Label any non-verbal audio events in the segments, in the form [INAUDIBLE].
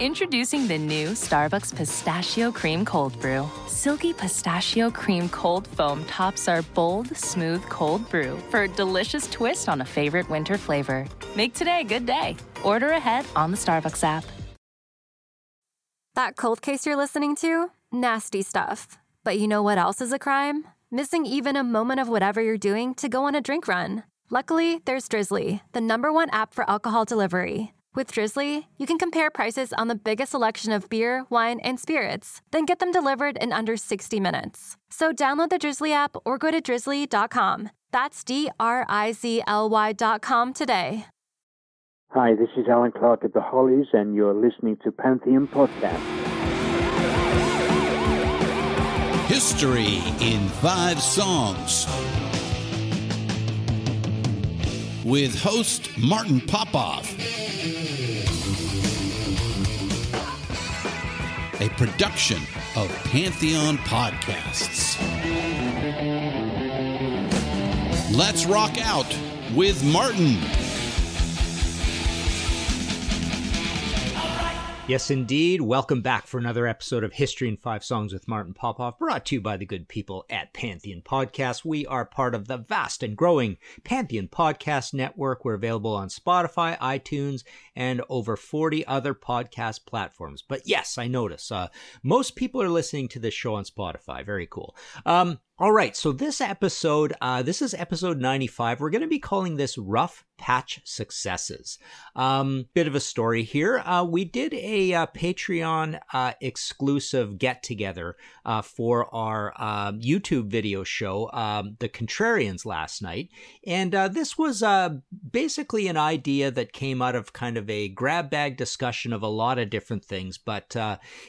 Introducing the new Starbucks Pistachio Cream Cold Brew. Silky pistachio cream cold foam tops our bold, smooth cold brew for a delicious twist on a favorite winter flavor. Make today a good day. Order ahead on the Starbucks app. That cold case you're listening to? Nasty stuff. But you know what else is a crime? Missing even a moment of whatever you're doing to go on a drink run. Luckily, there's Drizzly, the number one app for alcohol delivery. With Drizzly, you can compare prices on the biggest selection of beer, wine, and spirits, then get them delivered in under 60 minutes. So download the Drizzly app or go to drizzly.com. That's D R I Z L Y.com today. Hi, this is Allan Clarke at the Hollies, and you're listening to Pantheon Podcast. History in Five Songs. With host Martin Popoff. A production of Pantheon Podcasts. Let's rock out with Martin. Yes, indeed. Welcome back for another episode of History in Five Songs with Martin Popoff, brought to you by the good people at Pantheon Podcast. We are part of the vast and growing Pantheon Podcast Network. We're available on Spotify, iTunes, and over 40 other podcast platforms. But yes, I notice uh, most people are listening to this show on Spotify. Very cool. Um, all right, so this episode, uh, this is episode 95. We're going to be calling this Rough Patch Successes. Um, bit of a story here. Uh, we did a uh, Patreon uh, exclusive get together uh, for our uh, YouTube video show, um, The Contrarians, last night. And this was basically an idea that came out of kind of a grab bag discussion of a lot of different things, but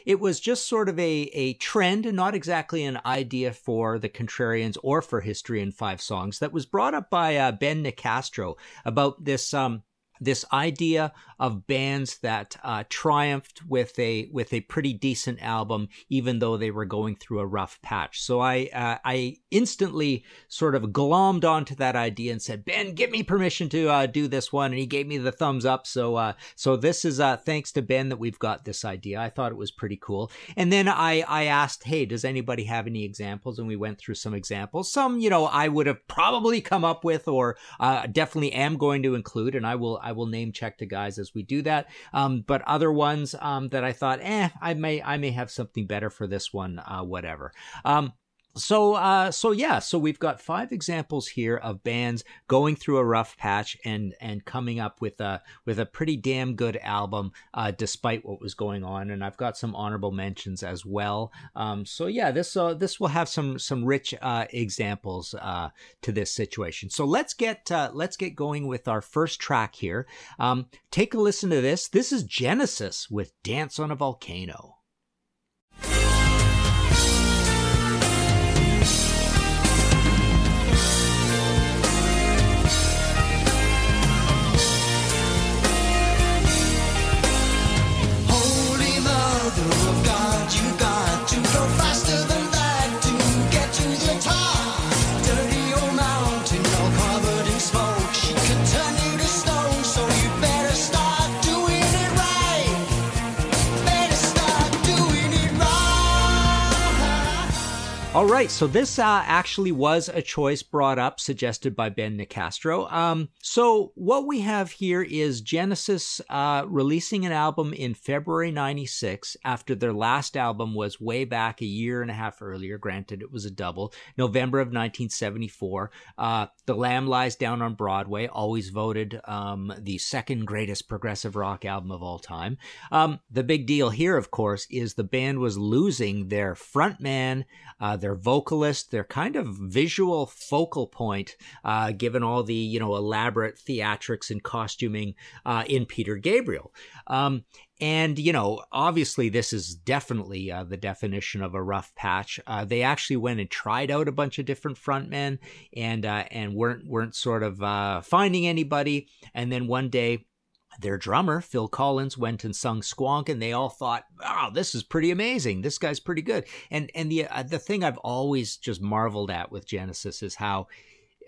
it was just sort of a, a trend and not exactly an idea for the Contrarians or for History in Five Songs that was brought up by uh, Ben Nicastro about this um, this idea of bands that uh, triumphed with a with a pretty decent album, even though they were going through a rough patch. So I uh, I instantly sort of glommed onto that idea and said, Ben, give me permission to uh, do this one, and he gave me the thumbs up. So uh, so this is uh, thanks to Ben that we've got this idea. I thought it was pretty cool. And then I I asked, hey, does anybody have any examples? And we went through some examples. Some you know I would have probably come up with, or uh, definitely am going to include, and I will I will name check the guys as we do that. Um, but other ones um, that I thought, eh, I may I may have something better for this one, uh, whatever. Um, so uh, so yeah so we've got five examples here of bands going through a rough patch and and coming up with a with a pretty damn good album uh, despite what was going on. And i've got some honorable mentions as well. Um, so yeah this uh, this will have some some rich uh, examples uh, to this situation. So let's get uh, let's get going with our first track here. Um, take a listen to this. This is genesis with dance on a volcano All right, so this uh, actually was a choice brought up, suggested by Ben Nicastro. Um, so what we have here is Genesis uh, releasing an album in February '96 after their last album was way back a year and a half earlier. Granted, it was a double, November of 1974. Uh, the Lamb Lies Down on Broadway, always voted um, the second greatest progressive rock album of all time. Um, the big deal here, of course, is the band was losing their frontman. Uh, their vocalist, their kind of visual focal point, uh, given all the you know elaborate theatrics and costuming uh, in Peter Gabriel. Um, and, you know, obviously, this is definitely uh, the definition of a rough patch. Uh, they actually went and tried out a bunch of different frontmen and, uh, and weren't, weren't sort of uh, finding anybody. And then one day, their drummer, Phil Collins, went and sung Squonk, and they all thought, "Wow, this is pretty amazing. This guy's pretty good." And and the uh, the thing I've always just marveled at with Genesis is how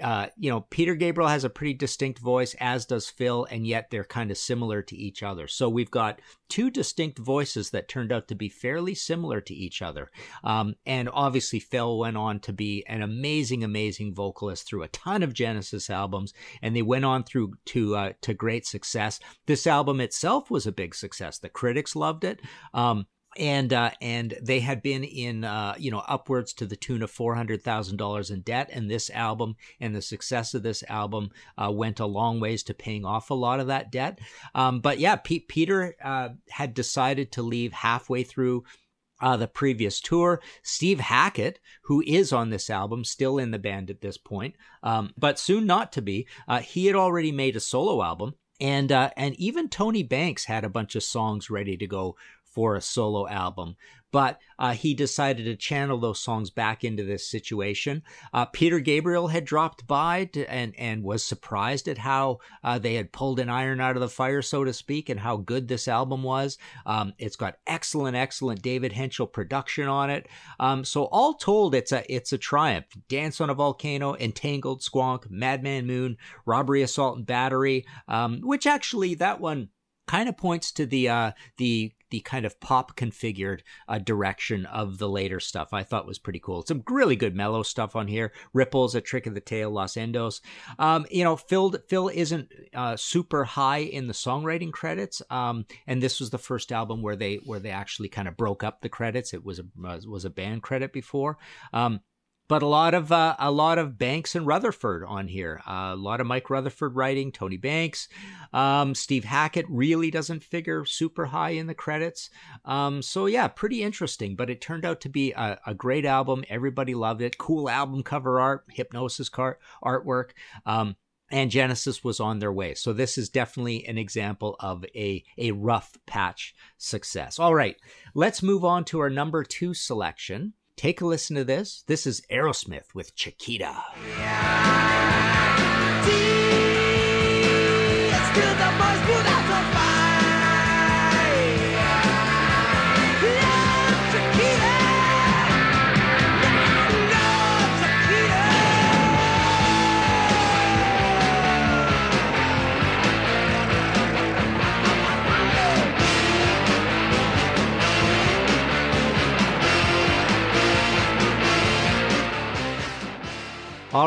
uh, you know, Peter Gabriel has a pretty distinct voice, as does Phil, and yet they're kind of similar to each other. So we've got two distinct voices that turned out to be fairly similar to each other. Um, and obviously, Phil went on to be an amazing, amazing vocalist through a ton of Genesis albums, and they went on through to uh, to great success. This album itself was a big success. The critics loved it. Um, and uh, and they had been in uh, you know upwards to the tune of four hundred thousand dollars in debt, and this album and the success of this album uh, went a long ways to paying off a lot of that debt. Um, but yeah, P- Peter uh, had decided to leave halfway through. Uh, the previous tour, Steve Hackett, who is on this album, still in the band at this point, um, but soon not to be. Uh, he had already made a solo album, and uh, and even Tony Banks had a bunch of songs ready to go for a solo album. But uh, he decided to channel those songs back into this situation. Uh, Peter Gabriel had dropped by to, and and was surprised at how uh, they had pulled an iron out of the fire, so to speak, and how good this album was. Um, it's got excellent, excellent David Hentschel production on it. Um, so all told, it's a it's a triumph. Dance on a Volcano, Entangled, Squonk, Madman Moon, Robbery, Assault, and Battery. Um, which actually that one kind of points to the uh, the the kind of pop configured uh, direction of the later stuff. I thought was pretty cool. Some really good mellow stuff on here. Ripples, A Trick of the Tail, Los Endos. Um, you know, Phil Phil isn't uh, super high in the songwriting credits, um, and this was the first album where they where they actually kind of broke up the credits. It was a was a band credit before. Um, but a lot of uh, a lot of Banks and Rutherford on here. Uh, a lot of Mike Rutherford writing, Tony Banks, um, Steve Hackett really doesn't figure super high in the credits. Um, so yeah, pretty interesting. But it turned out to be a, a, great album. Everybody loved it. Cool album cover art, Hipgnosis art artwork. Um, and Genesis was on their way. So this is definitely an example of a, a rough patch success. All right, let's move on to our number two selection. Take a listen to this. This is Aerosmith with Chiquita.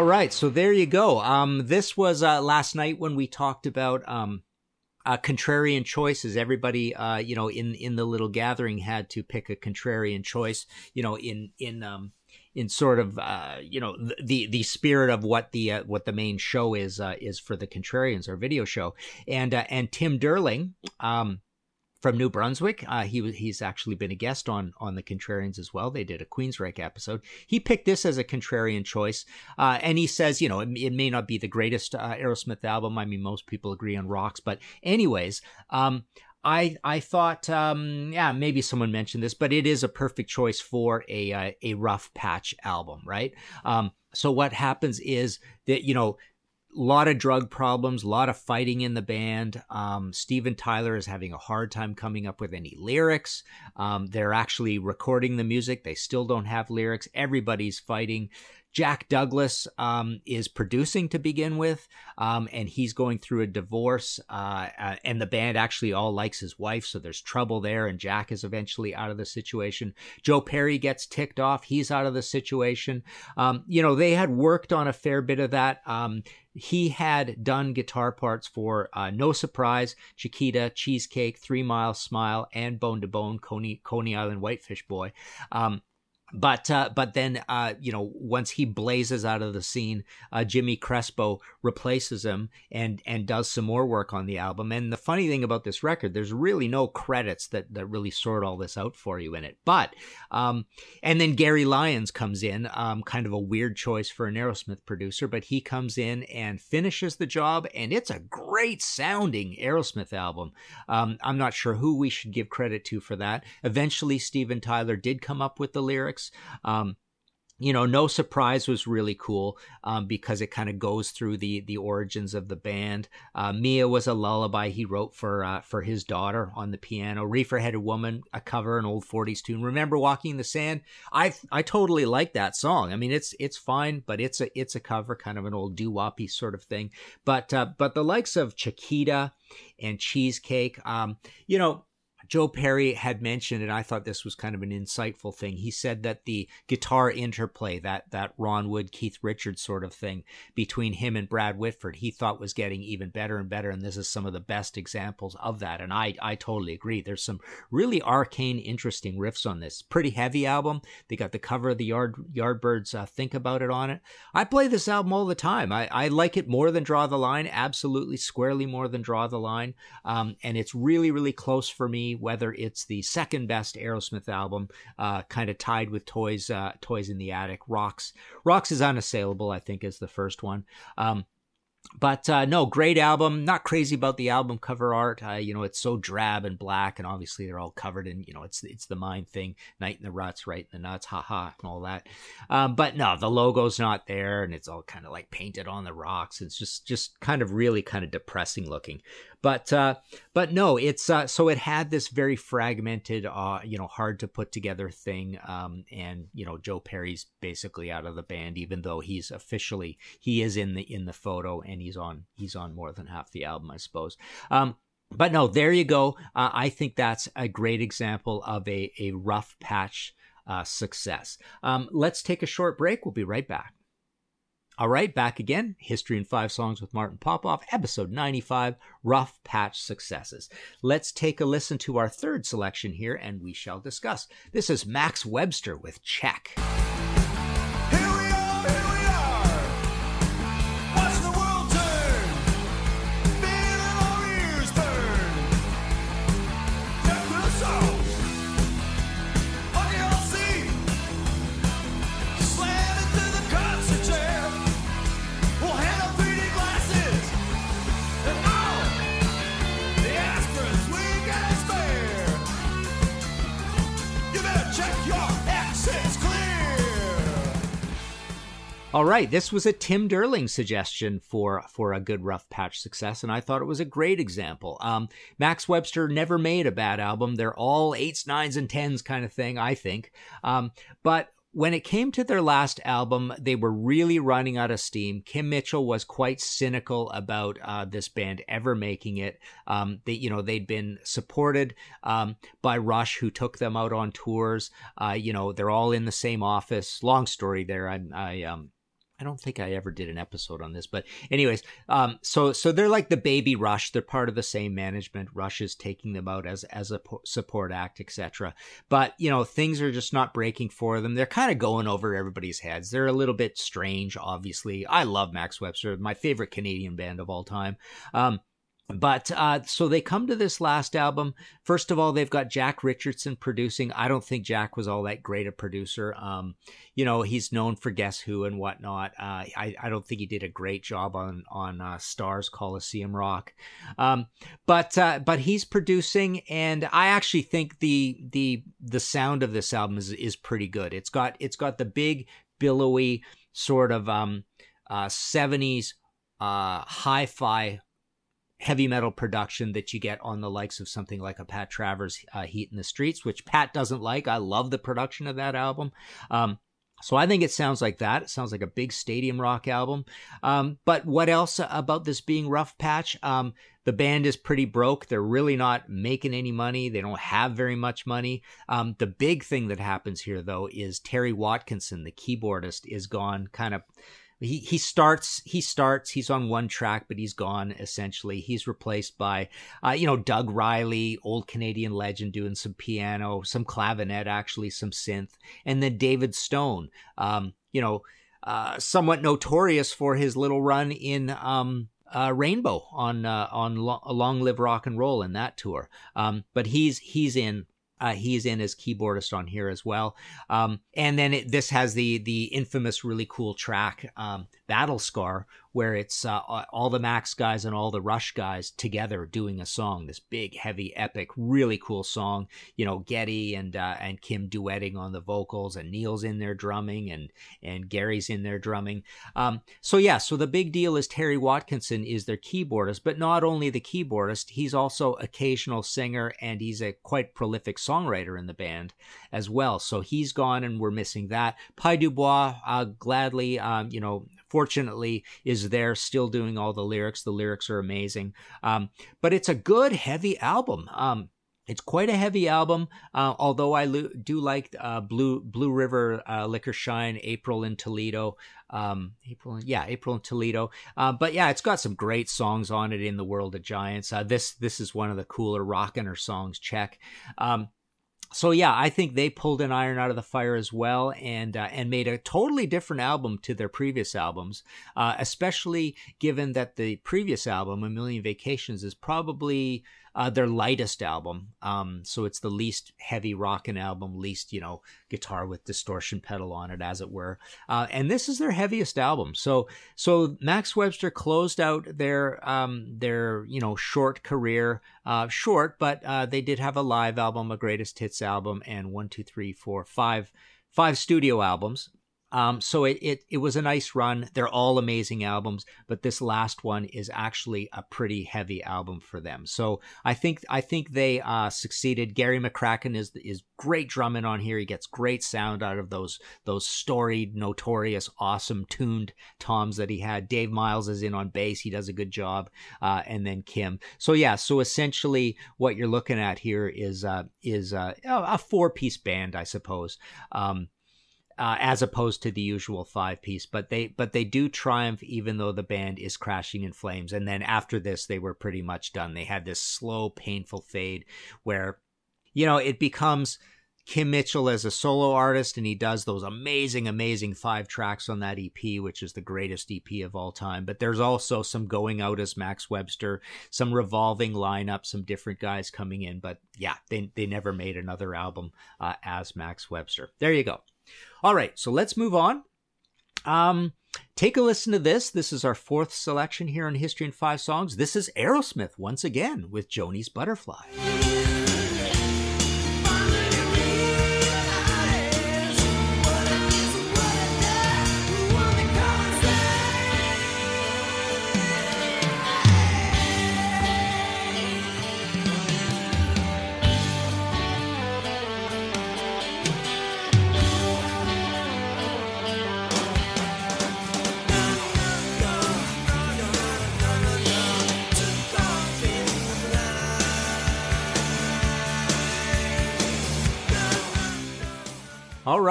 All right, so there you go. Um, this was uh, last night when we talked about um, uh, contrarian choices. Everybody, uh, you know, in in the little gathering had to pick a contrarian choice. You know, in in um, in sort of uh, you know the the spirit of what the uh, what the main show is uh, is for the contrarians, our video show, and uh, and Tim Derling. Um, from New Brunswick. Uh, he he's actually been a guest on on the Contrarians as well. They did a Queensryche episode. He picked this as a contrarian choice, uh, and he says, you know, it, it may not be the greatest uh, Aerosmith album. I mean, most people agree on Rocks, but anyways. Um, I I thought um, yeah maybe someone mentioned this, but it is a perfect choice for a uh, a rough patch album, right? Um, so what happens is that you know a lot of drug problems, a lot of fighting in the band. Um, Steven Tyler is having a hard time coming up with any lyrics. Um, they're actually recording the music. They still don't have lyrics. Everybody's fighting Jack Douglas um, is producing to begin with, um, and he's going through a divorce. Uh, uh, and the band actually all likes his wife, so there's trouble there. And Jack is eventually out of the situation. Joe Perry gets ticked off; he's out of the situation. Um, you know, they had worked on a fair bit of that. He had done guitar parts for uh, No Surprise, Chiquita, Cheesecake, Three Mile Smile, and Bone to Bone, Coney, Coney Island Whitefish Boy. Um, but uh, but then uh, you know once he blazes out of the scene, uh, Jimmy Crespo replaces him and and does some more work on the album. And the funny thing about this record, there's really no credits that that really sort all this out for you in it. But um, and then Gary Lyons comes in, um, kind of a weird choice for an Aerosmith producer, but he comes in and finishes the job, and it's a great sounding Aerosmith album. Um, I'm not sure who we should give credit to for that. Eventually, Steven Tyler did come up with the lyrics. Um, you know, no surprise was really cool um, because it kind of goes through the the origins of the band. Uh, Mia was a lullaby he wrote for uh, for his daughter on the piano. Reefer Headed Woman, a cover, an old '40s tune. Remember Walking in the Sand? I I totally like that song. I mean, it's it's fine, but it's a it's a cover, kind of an old doo woppy sort of thing. But uh, but the likes of Chiquita and Cheesecake, um, you know Joe Perry had mentioned, and I thought this was kind of an insightful thing. He said that the guitar interplay, that that Ron Wood, Keith Richards sort of thing between him and Brad Whitford, he thought was getting even better and better. And this is some of the best examples of that. And I I totally agree. There's some really arcane, interesting riffs on this. Pretty heavy album. They got the cover of the Yard Yardbirds uh, Think About It on it. I play this album all the time. I, I like it more than Draw the Line. Absolutely, squarely more than Draw the Line. Um, and it's really really close for me whether it's the second best Aerosmith album, uh, kind of tied with Toys, uh, Toys in the Attic. Rocks, Rocks is unassailable, I think, is the first one. Um, but uh, no, great album. Not crazy about the album cover art. Uh, you know, it's so drab and black, and obviously they're all covered in. You know, it's it's the mind thing. Night in the ruts, right in the nuts, haha, and all that. Um, but no, the logo's not there, and it's all kind of like painted on the rocks. It's just just kind of really kind of depressing looking. But uh, but no, it's uh, so it had this very fragmented, uh, you know, hard to put together thing. Um, and you know, Joe Perry's basically out of the band, even though he's officially he is in the in the photo and he's on he's on more than half the album, I suppose. Um, but no, there you go. Uh, I think that's a great example of a a rough patch uh, success. Um, let's take a short break. We'll be right back. All right, back again. History in Five Songs with Martin Popoff, episode 95 Rough Patch Successes. Let's take a listen to our third selection here and we shall discuss. This is Max Webster with Check. All right, this was a Tim Derling suggestion for for a good rough patch success, and I thought it was a great example. Um, Max Webster never made a bad album; they're all eights, nines, and tens kind of thing, I think. Um, but when it came to their last album, they were really running out of steam. Kim Mitchell was quite cynical about uh, this band ever making it. Um, they, you know, they'd been supported um, by Rush, who took them out on tours. Uh, you know, they're all in the same office. Long story there. I, I um, I don't think I ever did an episode on this, but anyways, um, so so they're like the baby Rush. They're part of the same management. Rush is taking them out as as a support act, etc. But you know things are just not breaking for them. They're kind of going over everybody's heads. They're a little bit strange. Obviously, I love Max Webster, my favorite Canadian band of all time. Um, but uh, so they come to this last album. First of all, they've got Jack Richardson producing. I don't think Jack was all that great a producer. Um, you know, he's known for Guess Who and whatnot. Uh, I, I don't think he did a great job on on uh, Starz Coliseum Rock. Um, but uh, but he's producing, and I actually think the the the sound of this album is is pretty good. It's got it's got the big billowy sort of um, 70s uh, uh, hi-fi heavy metal production that you get on the likes of something like a Pat Travers uh, Heat in the Streets, which Pat doesn't like. I love the production of that album. Um, So I think it sounds like that. It sounds like a big stadium rock album. Um, but what else about this being rough patch? Um, the band is pretty broke. They're really not making any money. They don't have very much money. Um, the big thing that happens here, though, is Terry Watkinson, the keyboardist, is gone kind of he he starts he starts he's on one track but he's gone essentially. He's replaced by uh, you know Doug Riley old Canadian legend doing some piano some clavinet actually some synth and then David Stone um, you know uh, somewhat notorious for his little run in um, uh, Rainbow on uh, on Lo- Long Live Rock and Roll in that tour. Um, but he's he's in uh, he's in as keyboardist on here as well. Um, and then it, this has the the infamous, really cool track, um, Battle Scar, where it's uh, all the Max guys and all the Rush guys together doing a song. This big, heavy, epic, really cool song. You know, Geddy and uh, and Kim duetting on the vocals, and Neil's in there drumming, and and Gary's in there drumming. Um, so yeah, so the big deal is Terry Watkinson is their keyboardist, but not only the keyboardist, he's also occasional singer, and he's a quite prolific songwriter in the band as well. So he's gone, and we're missing that. Pye Dubois uh, gladly, um, you know, fortunately is there still doing all the lyrics the lyrics are amazing um, but it's a good heavy album um, it's quite a heavy album, uh, although I lo- do like uh, Blue Blue River, uh, Liquor Shine, April in Toledo, um, April, yeah, April in Toledo. Uh, but yeah, it's got some great songs on it in the World of Giants. Uh, this this is one of the cooler rockin' songs. Check. Um, so yeah, I think they pulled an iron out of the fire as well, and uh, and made a totally different album to their previous albums. Uh, especially given that the previous album, A Million Vacations, is probably uh, their lightest album. Um, so it's the least heavy rockin' album, least you know guitar with distortion pedal on it, as it were. Uh, and this is their heaviest album. So so Max Webster closed out their um, their you know short career, uh, short, but uh, they did have a live album, a greatest hits album, and one, two, three, four, five five studio albums. Um, so it, it it was a nice run. They're all amazing albums, but this last one is actually a pretty heavy album for them. So I think I think they uh, succeeded. Gary McCracken is is great drumming on here. He gets great sound out of those those storied, notorious, awesome tuned toms that he had. Dave Myles is in on bass. He does a good job, uh, and then Kim. So yeah, so essentially what you're looking at here is uh, is uh, a four piece band, I suppose. Um, uh, as opposed to the usual five piece. But they but they do triumph even though the band is crashing in flames. And then after this, they were pretty much done. They had this slow, painful fade where, you know, it becomes. Kim Mitchell as a solo artist, and he does those amazing, amazing five tracks on that EP, which is the greatest EP of all time. But there's also some going out as Max Webster, some revolving lineup, some different guys coming in. But yeah, they, they never made another album uh, as Max Webster. There you go. All right, so let's move on. Um, take a listen to this. This is our fourth selection here in History in Five Songs. This is Aerosmith once again with Joni's Butterfly.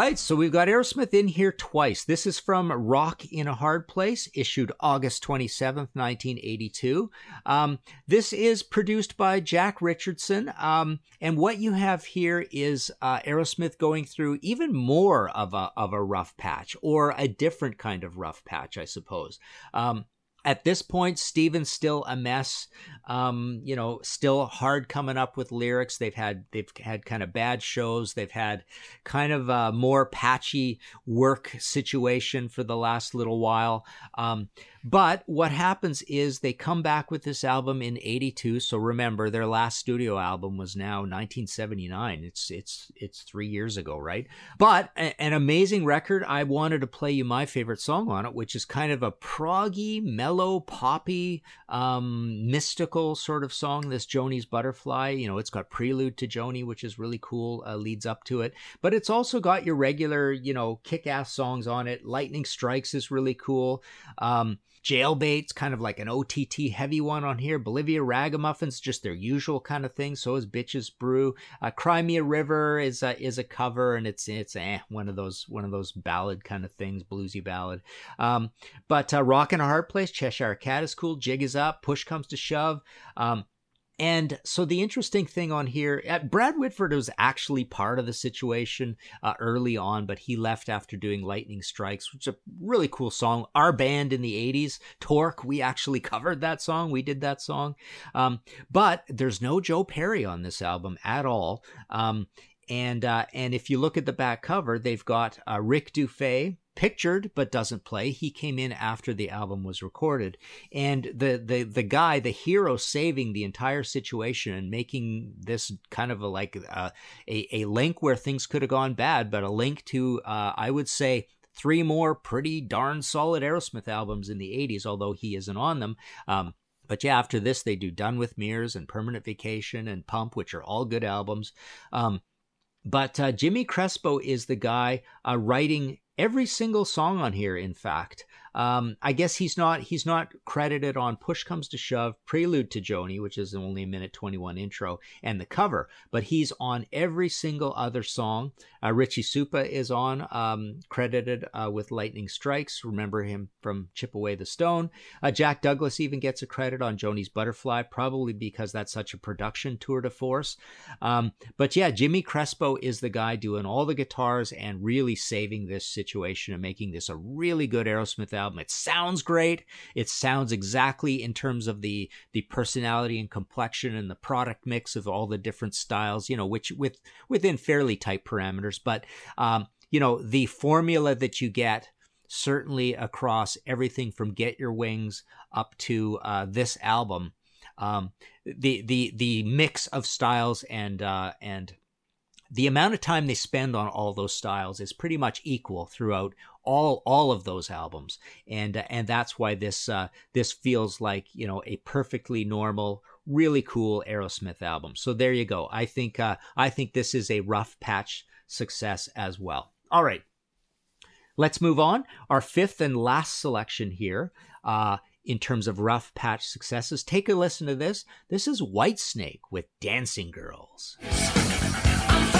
Right, so we've got Aerosmith in here twice. This is from Rock in a Hard Place, issued August 27th, 1982. Um, this is produced by Jack Richardson. Um, and what you have here is uh, Aerosmith going through even more of a, of a rough patch, or a different kind of rough patch, I suppose. Um, at this point, Steven's still a mess. Um, you know, still hard coming up with lyrics. They've had they've had kind of bad shows. They've had kind of a more patchy work situation for the last little while. Um, but what happens is they come back with this album in 82. So remember, their last studio album was now 1979. It's it's it's three years ago, right? But a, an amazing record. I wanted to play you my favorite song on it, which is kind of a proggy, mellow, poppy, um, mystical sort of song. This Joni's Butterfly. You know, it's got prelude to Joni, which is really cool. Uh, leads up to it, but it's also got your regular, you know, kick-ass songs on it. Lightning Strikes is really cool. Um, Jailbait's kind of like an OTT heavy one on here. Bolivia Ragamuffins, just their usual kind of thing. So is Bitches Brew. Uh, Cry Me a River is a, is a cover, and it's it's eh, one of those one of those ballad kind of things, bluesy ballad. Um, but uh, Rock in a Hard Place, Cheshire Cat is cool. Jig is up. Push comes to shove. Um, and so the interesting thing on here, uh, Brad Whitford was actually part of the situation uh, early on, but he left after doing Lightning Strikes, which is a really cool song. Our band in the 80s, Torque, we actually [LAUGHS] covered that song. We did that song. Um, but there's no Joe Perry on this album at all. Um, and uh, and if you look at the back cover, they've got uh, Rick Dufay, pictured but doesn't play. He came in after the album was recorded, and the the the guy, the hero, saving the entire situation and making this kind of a like uh, a a link where things could have gone bad, but a link to uh, I would say three more pretty darn solid Aerosmith albums in the '80s, although he isn't on them. Um, but yeah, after this, they do Done with Mirrors and Permanent Vacation and Pump, which are all good albums. Um, but uh, Jimmy Crespo is the guy uh, writing every single song on here in fact um, I guess he's not he's not credited on Push Comes to Shove, Prelude to Joni, which is only a minute 21 intro, and the cover, but he's on every single other song. Uh, Richie Supa is on, um, credited uh, with Lightning Strikes. Remember him from Chip Away the Stone. Uh, Jack Douglas even gets a credit on Joni's Butterfly, probably because that's such a production tour de force. Um, but yeah, Jimmy Crespo is the guy doing all the guitars and really saving this situation and making this a really good Aerosmith album. It sounds great. It sounds exactly in terms of the the personality and complexion and the product mix of all the different styles, you know, which with within fairly tight parameters. But um, you know, the formula that you get certainly across everything from Get Your Wings up to uh, this album. Um, the the the mix of styles and uh, and the amount of time they spend on all those styles is pretty much equal throughout all all of those albums. And uh, and that's why this uh, this feels like you know a perfectly normal really cool Aerosmith album. So there you go. I think uh, i think this is a rough patch success as well. All right. Let's move on. Our fifth and last selection here uh, in terms of rough patch successes. Take a listen to this. This is whitesnake with dancing girls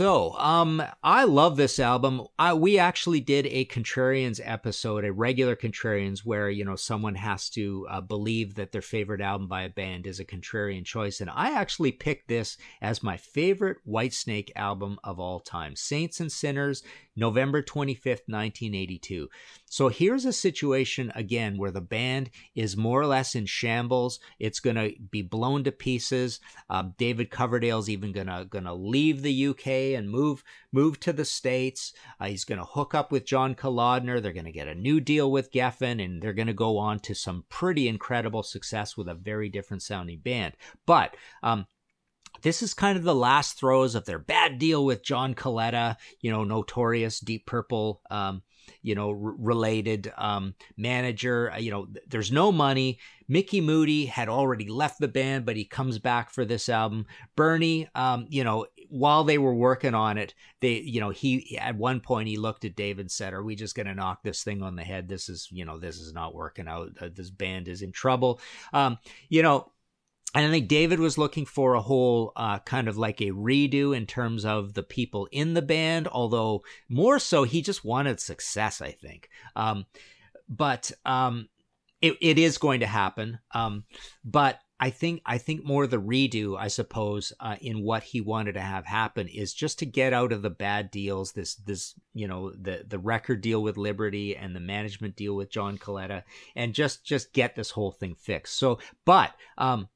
so um, I love this album. I, we actually did a Contrarians episode, a regular Contrarians, where you know someone has to uh, believe that their favorite album by a band is a contrarian choice, and I actually picked this as my favorite Whitesnake album of all time. Saints and Sinners, November 25th, 1982. So here's a situation again where the band is more or less in shambles. It's going to be blown to pieces. Uh, David Coverdale's even going to leave the UK and move move to the States. Uh, he's going to hook up with John Kalodner. They're going to get a new deal with Geffen and they're going to go on to some pretty incredible success with a very different sounding band. But um, this is kind of the last throes of their bad deal with John Coletta, you know, notorious Deep Purple, um, you know, r- related um, manager. Uh, you know, th- there's no money. Micky Moody had already left the band, but he comes back for this album. Bernie, um, you know, while they were working on it, they, you know, he at one point he looked at Dave and said, "Are we just going to knock this thing on the head? This is, you know, this is not working out. Uh, this band is in trouble." Um, you know and I think David was looking for a whole uh, kind of like a redo in terms of the people in the band, although more so he just wanted success, I think. Um, but um, it, it is going to happen. Um, but I think I think more the redo, I suppose, uh, in what he wanted to have happen is just to get out of the bad deals. This this you know the the record deal with Liberty and the management deal with John Coletta, and just just get this whole thing fixed. So, but um,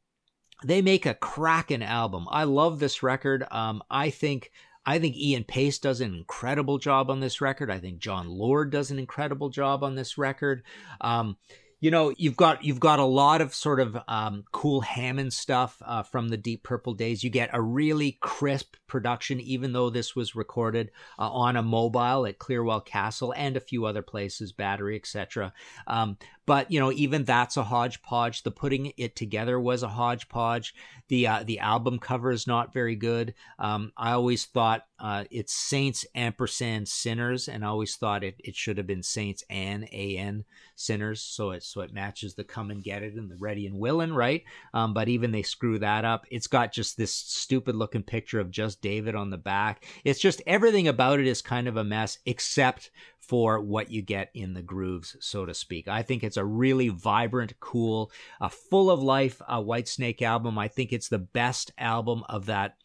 they make a cracking album. I love this record. Um, I think. I think Ian Paice does an incredible job on this record. I think Jon Lord does an incredible job on this record. Um, you know you've got you've got a lot of sort of um, cool Hammond stuff uh, from the Deep Purple days. You get a really crisp production, even though this was recorded uh, on a mobile at Clearwell Castle and a few other places, Battery, etc. Um, but you know, even that's a hodgepodge. The putting it together was a hodgepodge. The uh, the album cover is not very good. Um, I always thought uh, it's Saints ampersand sinners, and I always thought it, it should have been Saints and A N sinners. So it so it matches the come and get it and the ready and willing, right? Um, but even they screw that up. It's got just this stupid looking picture of just David on the back. It's just everything about it is kind of a mess, except for what you get in the grooves, so to speak. I think it's a really vibrant, cool, uh, full of life uh, Whitesnake album. I think it's the best album of that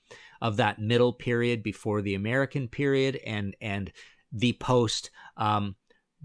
of that middle period before the American period and and the post um,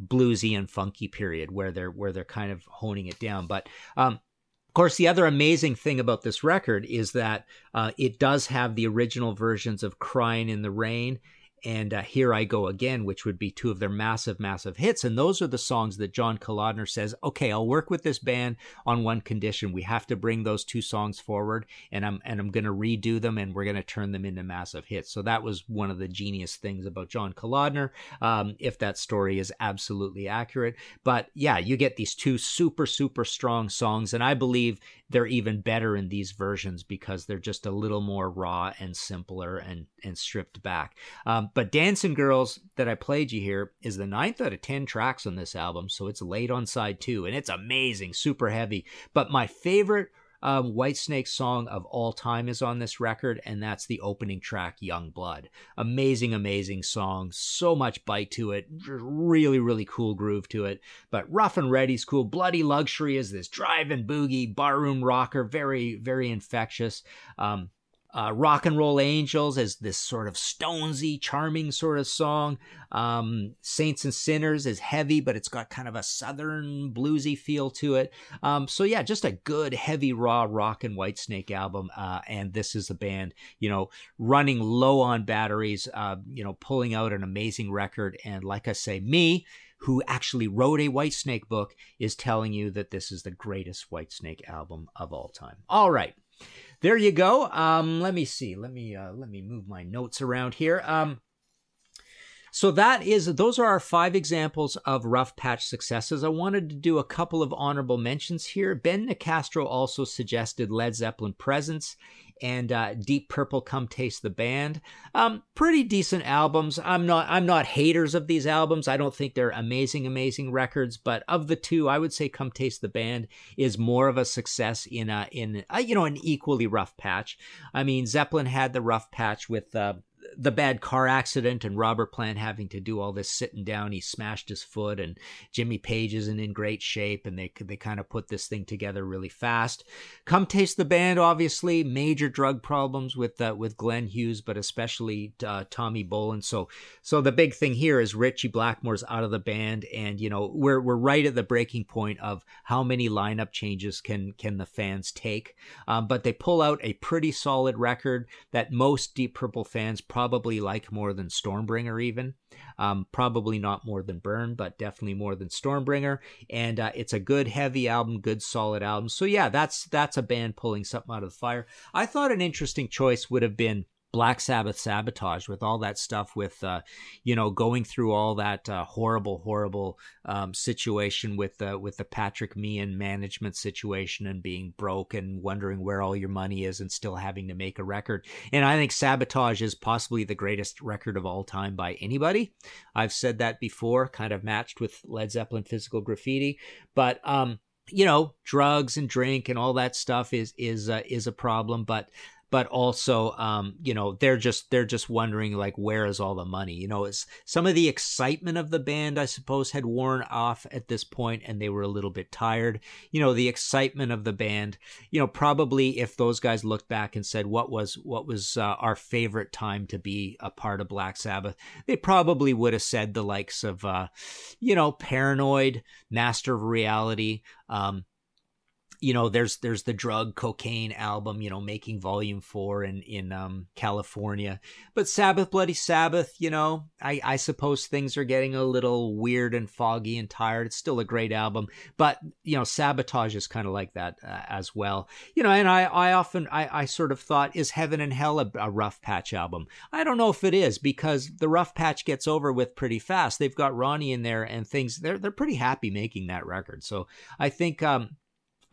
bluesy and funky period where they're where they're kind of honing it down. But um, of course, the other amazing thing about this record is that uh, it does have the original versions of "Crying in the Rain" and uh, Here I Go Again, which would be two of their massive, massive hits. And those are the songs that John Kalodner says, okay, I'll work with this band on one condition. We have to bring those two songs forward and I'm, and I'm going to redo them and we're going to turn them into massive hits. So that was one of the genius things about John Kalodner, um, if that story is absolutely accurate. But yeah, you get these two super, super strong songs. And I believe they're even better in these versions because they're just a little more raw and simpler and, and stripped back. Um, but Dancing Girls that I played you here is the ninth out of 10 tracks on this album. So it's late on side two and it's amazing, super heavy. But my favorite um, Whitesnake song of all time is on this record, and that's the opening track, Young Blood. Amazing, amazing song. So much bite to it. Really, really cool groove to it. But Rough and Ready's cool. Bloody Luxury is this driving boogie barroom rocker. Very, very infectious. Um, uh, Rock and Roll Angels as this sort of stonesy, charming sort of song. Um, Saints and Sinners is heavy, but it's got kind of a southern bluesy feel to it. Um, so yeah, just a good heavy raw rock and white snake album. Uh, and this is a band, you know, running low on batteries, uh, you know, pulling out an amazing record. And like I say, me, who actually wrote a White Snake book, is telling you that this is the greatest White Snake album of all time. All right there you go. Um, let me see. Let me uh, let me move my notes around here. Um, so that is those are our five examples of rough patch successes. I wanted to do a couple of honorable mentions here. Ben Nicastro also suggested Led Zeppelin Presence and uh, Deep Purple Come Taste the Band. Um, pretty decent albums. I'm not I'm not haters of these albums. I don't think they're amazing amazing records, but of the two, I would say Come Taste the Band is more of a success in a in a, you know an equally rough patch. I mean, Zeppelin had the rough patch with uh, the bad car accident and Robert Plant having to do all this sitting down. He smashed his foot, and Jimmy Page isn't in great shape, and they they kind of put this thing together really fast. Come taste the band, obviously major drug problems with uh, with Glenn Hughes, but especially uh, Tommy Bolin. So so the big thing here is Ritchie Blackmore's out of the band, and you know we're we're right at the breaking point of how many lineup changes can can the fans take. Um, but they pull out a pretty solid record that most Deep Purple fans probably like more than Stormbringer, even. Um, probably not more than Burn, but definitely more than Stormbringer. And uh, it's a good, heavy album, good, solid album. So yeah, that's that's a band pulling something out of the fire. I thought an interesting choice would have been Black Sabbath sabotage with all that stuff with uh, you know going through all that uh, horrible horrible um, situation with the with the Patrick Meehan management situation and being broke and wondering where all your money is and still having to make a record. And I think sabotage is possibly the greatest record of all time by anybody. I've said that before kind of matched with Led Zeppelin physical graffiti. But um you know drugs and drink and all that stuff is is uh, is a problem. But but also, um, you know, they're just they're just wondering like where is all the money? You know, it's some of the excitement of the band, I suppose, had worn off at this point, and they were a little bit tired. You know, the excitement of the band. You know, probably if those guys looked back and said what was what was uh, our favorite time to be a part of Black Sabbath, they probably would have said the likes of, uh, you know, Paranoid, Master of Reality. Um, you know there's there's the drug cocaine album you know making volume four in in um california. But sabbath bloody sabbath you know i i suppose things are getting a little weird and foggy and tired. It's still a great album but you know sabotage is kind of like that uh, as well. You know and i i often i i sort of thought is heaven and hell a, a rough patch album? I don't know if it is because the rough patch gets over with pretty fast. They've got ronnie in there and things they're they're pretty happy making that record. So i think um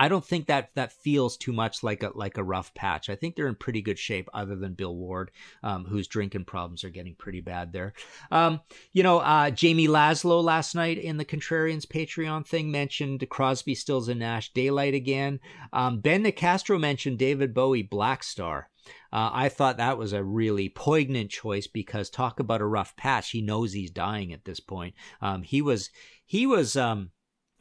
I don't think that that feels too much like a like a rough patch. I think they're in pretty good shape, other than Bill Ward, um, whose drinking problems are getting pretty bad there. Um, you know, uh, Jamie Laszlo last night in the Contrarians Patreon thing mentioned Crosby, Stills, and Nash, Daylight again. Um, ben Nicastro mentioned David Bowie, Black Star. Uh, I thought that was a really poignant choice because talk about a rough patch. He knows he's dying at this point. Um, he was he was um,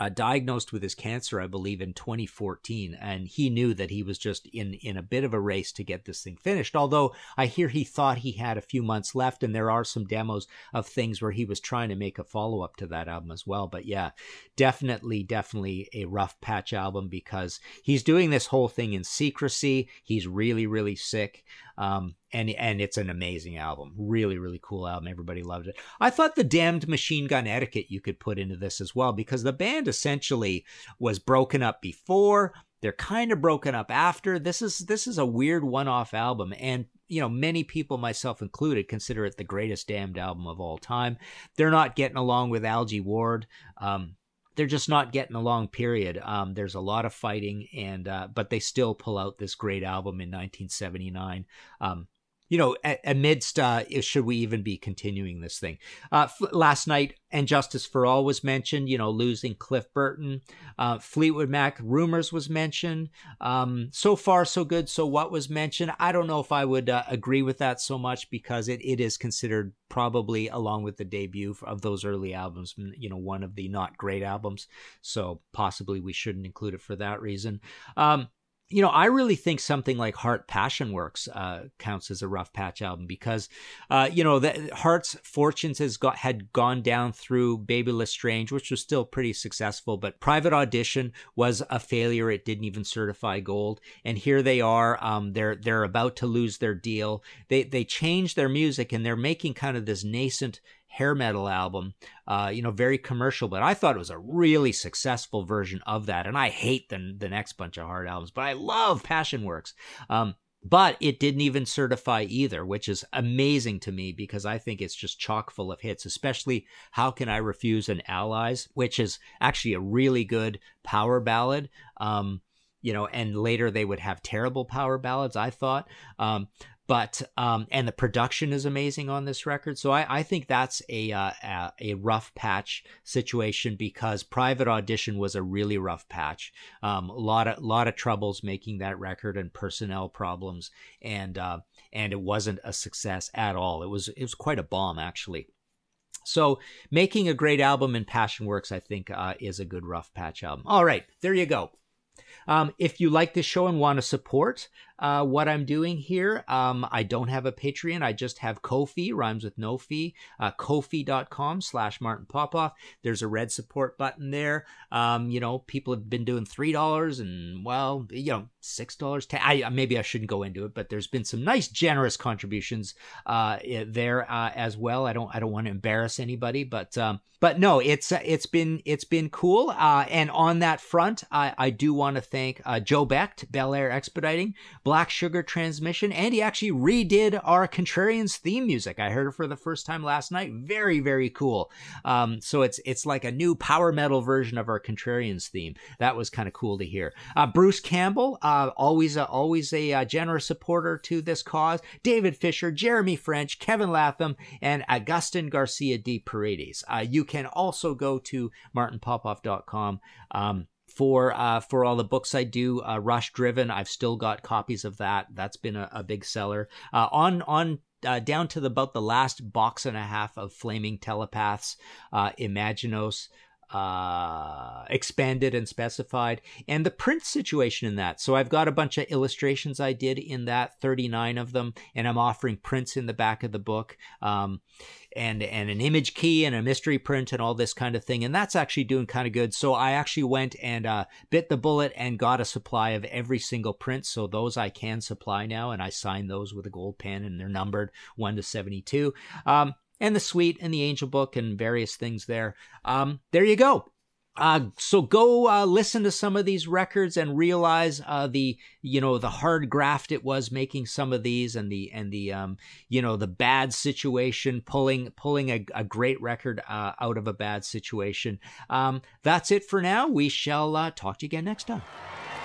uh, diagnosed with his cancer, I believe, in 2014, and he knew that he was just in in a bit of a race to get this thing finished. Although I hear he thought he had a few months left, and there are some demos of things where he was trying to make a follow up to that album as well. But yeah, definitely, definitely a rough patch album because he's doing this whole thing in secrecy. He's really, really sick. Um, and and it's an amazing album. Really, really cool album. Everybody loved it. I thought the damned machine gun etiquette you could put into this as well because the band essentially was broken up before. They're kind of broken up after. This is this is a weird one-off album, and you know many people, myself included, consider it the greatest damned album of all time. They're not getting along with Algy Ward. Um, they're just not getting along. Period. Um, there's a lot of fighting, and uh, but they still pull out this great album in 1979. Um, you know, amidst uh, should we even be continuing this thing? Uh, f- last night, and Justice for All was mentioned. You know, losing Cliff Burton, uh, Fleetwood Mac, Rumours was mentioned. Um, so far, so good. So what was mentioned? I don't know if I would uh, agree with that so much because it, it is considered probably along with the debut of those early albums, you know, one of the not great albums. So possibly we shouldn't include it for that reason. Um, you know, I really think something like Heart Passion Works uh, counts as a rough patch album because, uh, you know, the, Heart's fortunes has got had gone down through Bebe le Strange, which was still pretty successful, but Private Audition was a failure. It didn't even certify gold, and here they are. Um, they're they're about to lose their deal. They they changed their music and they're making kind of this nascent hair metal album, uh, you know, very commercial, but I thought it was a really successful version of that. And I hate the, the next bunch of Heart albums, but I love Passion Works. Um, but it didn't even certify either, which is amazing to me because I think it's just chock full of hits, especially How Can I Refuse an Allies, which is actually a really good power ballad. Um, you know, and later they would have terrible power ballads, I thought. Um, but um, and the production is amazing on this record. So I, I think that's a, uh, a rough patch situation because Private Audition was a really rough patch. Um, a lot of lot of troubles making that record and personnel problems, and uh, and it wasn't a success at all. It was it was quite a bomb actually. So making a great album in Passion Works, I think, uh, is a good rough patch album. All right, there you go. Um, if you like this show and want to support uh, what I'm doing here, um, I don't have a Patreon. I just have Ko-fi, rhymes with no fee, uh, kofi.com slash Martin Popoff. There's a red support button there. Um, you know, people have been doing $3 and, well, you know, $6. Ten, I, maybe I shouldn't go into it, but there's been some nice, generous contributions uh, there uh, as well. I don't, I don't want to embarrass anybody, but, um, but no, it's, it's been, it's been cool. Uh, and on that front, I, I do want to thank uh, Joe Becht, Bel Air Expediting, Black Sugar Transmission, and he actually redid our Contrarians theme music. I heard it for the first time last night. Very, very cool. Um, so it's it's like a new power metal version of our Contrarians theme. That was kind of cool to hear. Uh, Bruce Campbell, uh, always a, always a uh, generous supporter to this cause. David Fisher, Jeremy French, Kevin Latham, and Augustin Garcia de Paredes. Uh, you can also go to martinpopoff.com. Um, for uh, for all the books I do. Uh, Rush Driven, I've still got copies of that. That's been a, a big seller. Uh, on on uh, down to the, about the last box and a half of Flaming Telepaths, uh, Imaginos uh, expanded and specified, and the print situation in that. So I've got a bunch of illustrations I did in that, 39 of them, and I'm offering prints in the back of the book. Um, and and an image key and a mystery print and all this kind of thing and that's actually doing kind of good so i actually went and uh, bit the bullet and got a supply of every single print so those i can supply now and i sign those with a gold pen and they're numbered 1 to 72 um, and the suite and the angel book and various things there. Um, there you go. Uh, so go uh, listen to some of these records and realize uh, the you know the hard graft it was making some of these and the and the um, you know the bad situation pulling pulling a, a great record uh, out of a bad situation. Um, that's it for now. We shall uh, talk to you again next time.